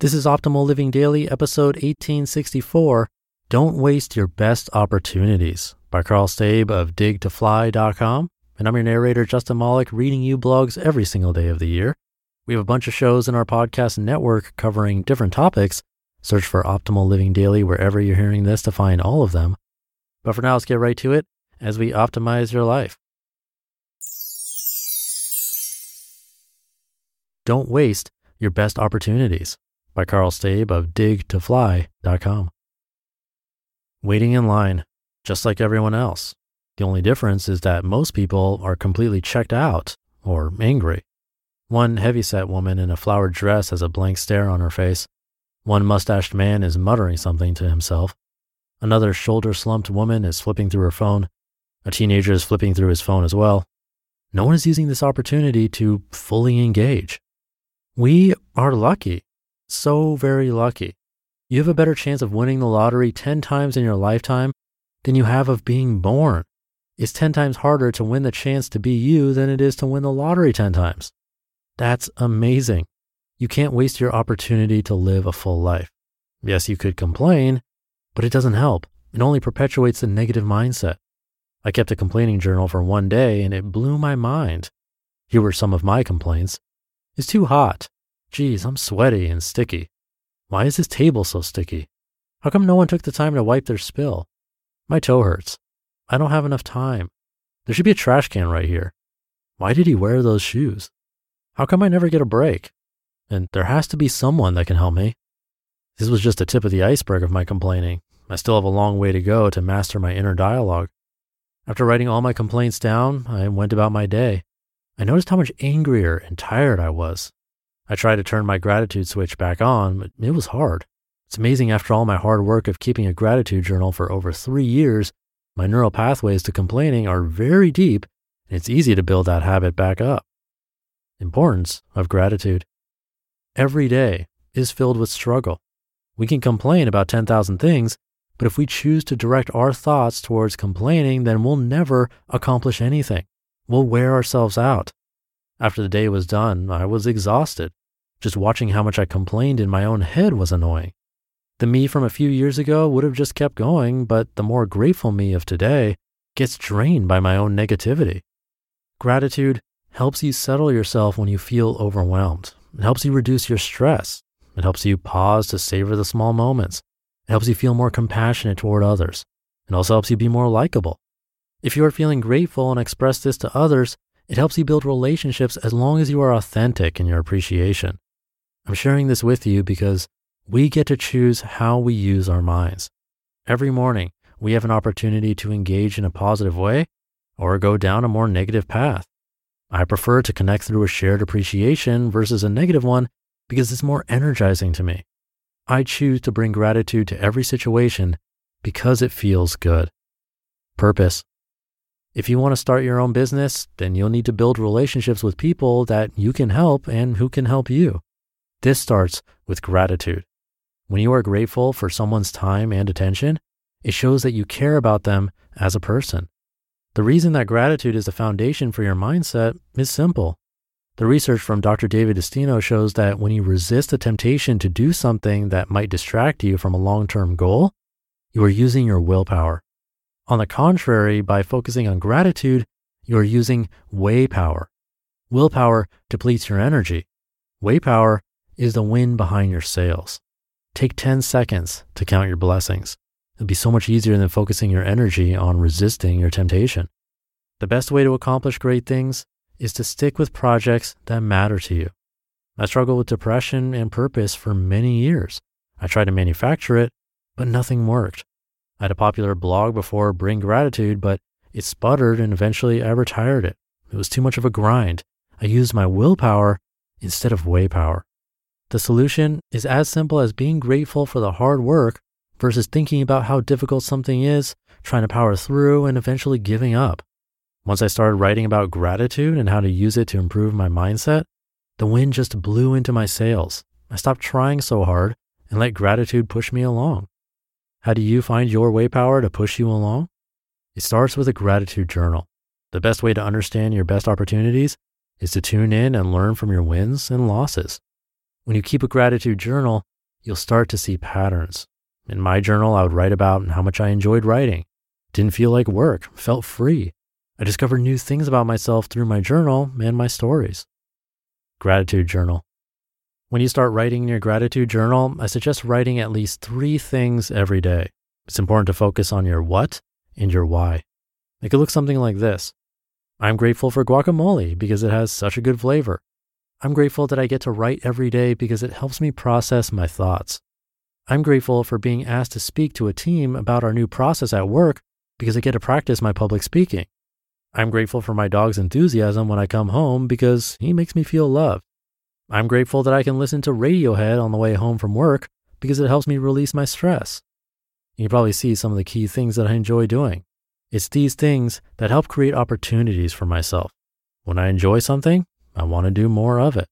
This is Optimal Living Daily, episode 1864 Don't Waste Your Best Opportunities by Karl Staib of digtofly.com. And I'm your narrator, Justin Malik, reading you blogs every single day of the year. We have a bunch of shows in our podcast network covering different topics. Search for Optimal Living Daily wherever you're hearing this to find all of them. But for now, let's get right to it as we optimize your life. Don't waste your best opportunities by Karl Staib of digtofly.com. Waiting in line, just like everyone else. The only difference is that most people are completely checked out or angry. One heavyset woman in a flowered dress has a blank stare on her face. One mustached man is muttering something to himself. Another shoulder slumped woman is flipping through her phone. A teenager is flipping through his phone as well. No one is using this opportunity to fully engage. We are lucky, so very lucky. You have a better chance of winning the lottery 10 times in your lifetime than you have of being born. It's 10 times harder to win the chance to be you than it is to win the lottery 10 times. That's amazing. You can't waste your opportunity to live a full life. Yes, you could complain, but it doesn't help. It only perpetuates the negative mindset. I kept a complaining journal for one day and it blew my mind. Here were some of my complaints. It's too hot. Geez, I'm sweaty and sticky. Why is this table so sticky? How come no one took the time to wipe their spill? My toe hurts. I don't have enough time. There should be a trash can right here. Why did he wear those shoes? How come I never get a break? And there has to be someone that can help me. This was just the tip of the iceberg of my complaining. I still have a long way to go to master my inner dialogue. After writing all my complaints down, I went about my day. I noticed how much angrier and tired I was. I tried to turn my gratitude switch back on, but it was hard. It's amazing after all my hard work of keeping a gratitude journal for over three years, my neural pathways to complaining are very deep, and it's easy to build that habit back up. Importance of gratitude. Every day is filled with struggle. We can complain about 10,000 things, but if we choose to direct our thoughts towards complaining, then we'll never accomplish anything. We'll wear ourselves out. After the day was done, I was exhausted. Just watching how much I complained in my own head was annoying. The me from a few years ago would have just kept going, but the more grateful me of today gets drained by my own negativity. Gratitude helps you settle yourself when you feel overwhelmed. It helps you reduce your stress. It helps you pause to savor the small moments. It helps you feel more compassionate toward others. It also helps you be more likable. If you are feeling grateful and express this to others, it helps you build relationships as long as you are authentic in your appreciation. I'm sharing this with you because we get to choose how we use our minds. Every morning, we have an opportunity to engage in a positive way or go down a more negative path. I prefer to connect through a shared appreciation versus a negative one because it's more energizing to me. I choose to bring gratitude to every situation because it feels good. Purpose. If you want to start your own business, then you'll need to build relationships with people that you can help and who can help you. This starts with gratitude. When you are grateful for someone's time and attention, it shows that you care about them as a person. The reason that gratitude is the foundation for your mindset is simple. The research from Dr. David DeSteno shows that when you resist the temptation to do something that might distract you from a long term goal, you are using your willpower. On the contrary, by focusing on gratitude, you are using way power. Willpower depletes your energy. Way power is the wind behind your sails. Take 10 seconds to count your blessings. It'll be so much easier than focusing your energy on resisting your temptation. The best way to accomplish great things is to stick with projects that matter to you. I struggled with depression and purpose for many years. I tried to manufacture it, but nothing worked. I had a popular blog before Bring Gratitude, but it sputtered and eventually I retired it. It was too much of a grind. I used my willpower instead of way power. The solution is as simple as being grateful for the hard work versus thinking about how difficult something is, trying to power through, and eventually giving up. Once I started writing about gratitude and how to use it to improve my mindset, the wind just blew into my sails. I stopped trying so hard and let gratitude push me along. How do you find your way power to push you along? It starts with a gratitude journal. The best way to understand your best opportunities is to tune in and learn from your wins and losses. When you keep a gratitude journal, you'll start to see patterns. In my journal, I would write about how much I enjoyed writing, didn't feel like work, felt free. I discovered new things about myself through my journal and my stories. Gratitude journal. When you start writing in your gratitude journal, I suggest writing at least three things every day. It's important to focus on your what and your why. It could look something like this I'm grateful for guacamole because it has such a good flavor. I'm grateful that I get to write every day because it helps me process my thoughts. I'm grateful for being asked to speak to a team about our new process at work because I get to practice my public speaking. I'm grateful for my dog's enthusiasm when I come home because he makes me feel loved. I'm grateful that I can listen to Radiohead on the way home from work because it helps me release my stress. You probably see some of the key things that I enjoy doing. It's these things that help create opportunities for myself. When I enjoy something, I want to do more of it.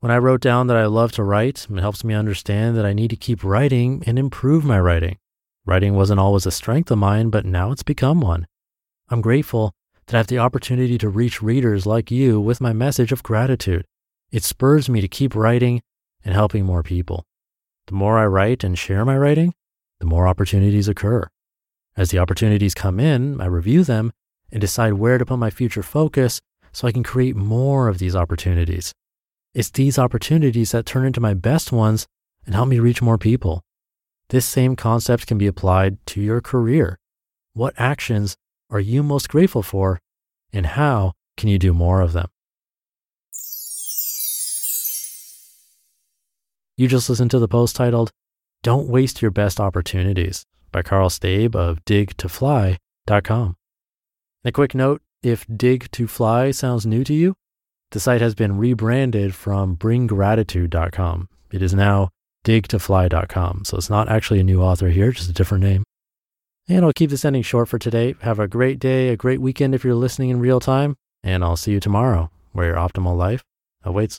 When I wrote down that I love to write, it helps me understand that I need to keep writing and improve my writing. Writing wasn't always a strength of mine, but now it's become one. I'm grateful that I have the opportunity to reach readers like you with my message of gratitude. It spurs me to keep writing and helping more people. The more I write and share my writing, the more opportunities occur. As the opportunities come in, I review them and decide where to put my future focus so I can create more of these opportunities. It's these opportunities that turn into my best ones and help me reach more people. This same concept can be applied to your career. What actions are you most grateful for, and how can you do more of them? You just listened to the post titled, Don't Waste Your Best Opportunities by Karl Staib of digtofly.com. A quick note if Dig to Fly sounds new to you, the site has been rebranded from bringgratitude.com. It is now digtofly.com. So it's not actually a new author here, just a different name. And I'll keep this ending short for today. Have a great day, a great weekend if you're listening in real time, and I'll see you tomorrow where your optimal life awaits.